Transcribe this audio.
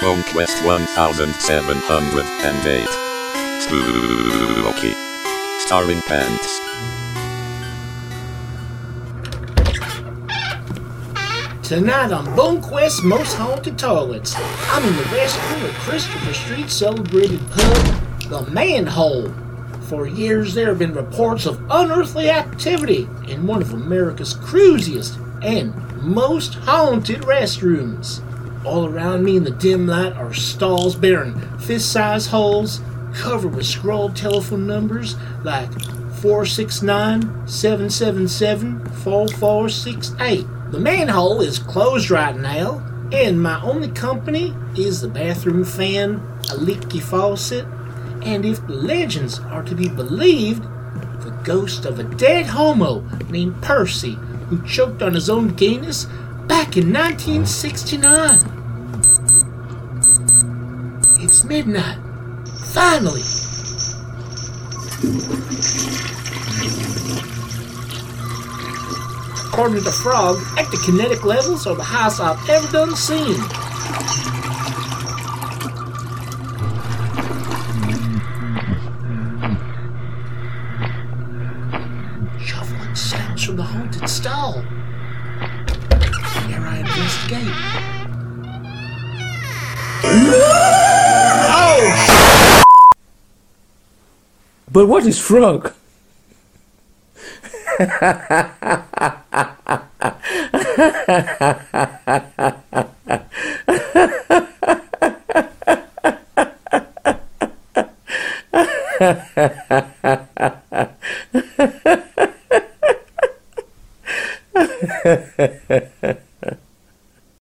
Bone Quest 1708. Spooky. Starring Pants. Tonight on Bone Quest's Most Haunted Toilets, I'm in the restroom of Christopher Street's celebrated pub, The Manhole. For years, there have been reports of unearthly activity in one of America's cruisiest and most haunted restrooms. All around me in the dim light are stalls bearing fist sized holes covered with scrawled telephone numbers like 469 777 4468. The manhole is closed right now, and my only company is the bathroom fan, a leaky faucet, and if the legends are to be believed, the ghost of a dead homo named Percy who choked on his own gayness back in 1969. It's midnight. Finally! According to the frog, active kinetic levels are the highest I've ever done seen. Shuffling sounds from the haunted stall escape. oh! But what is frog?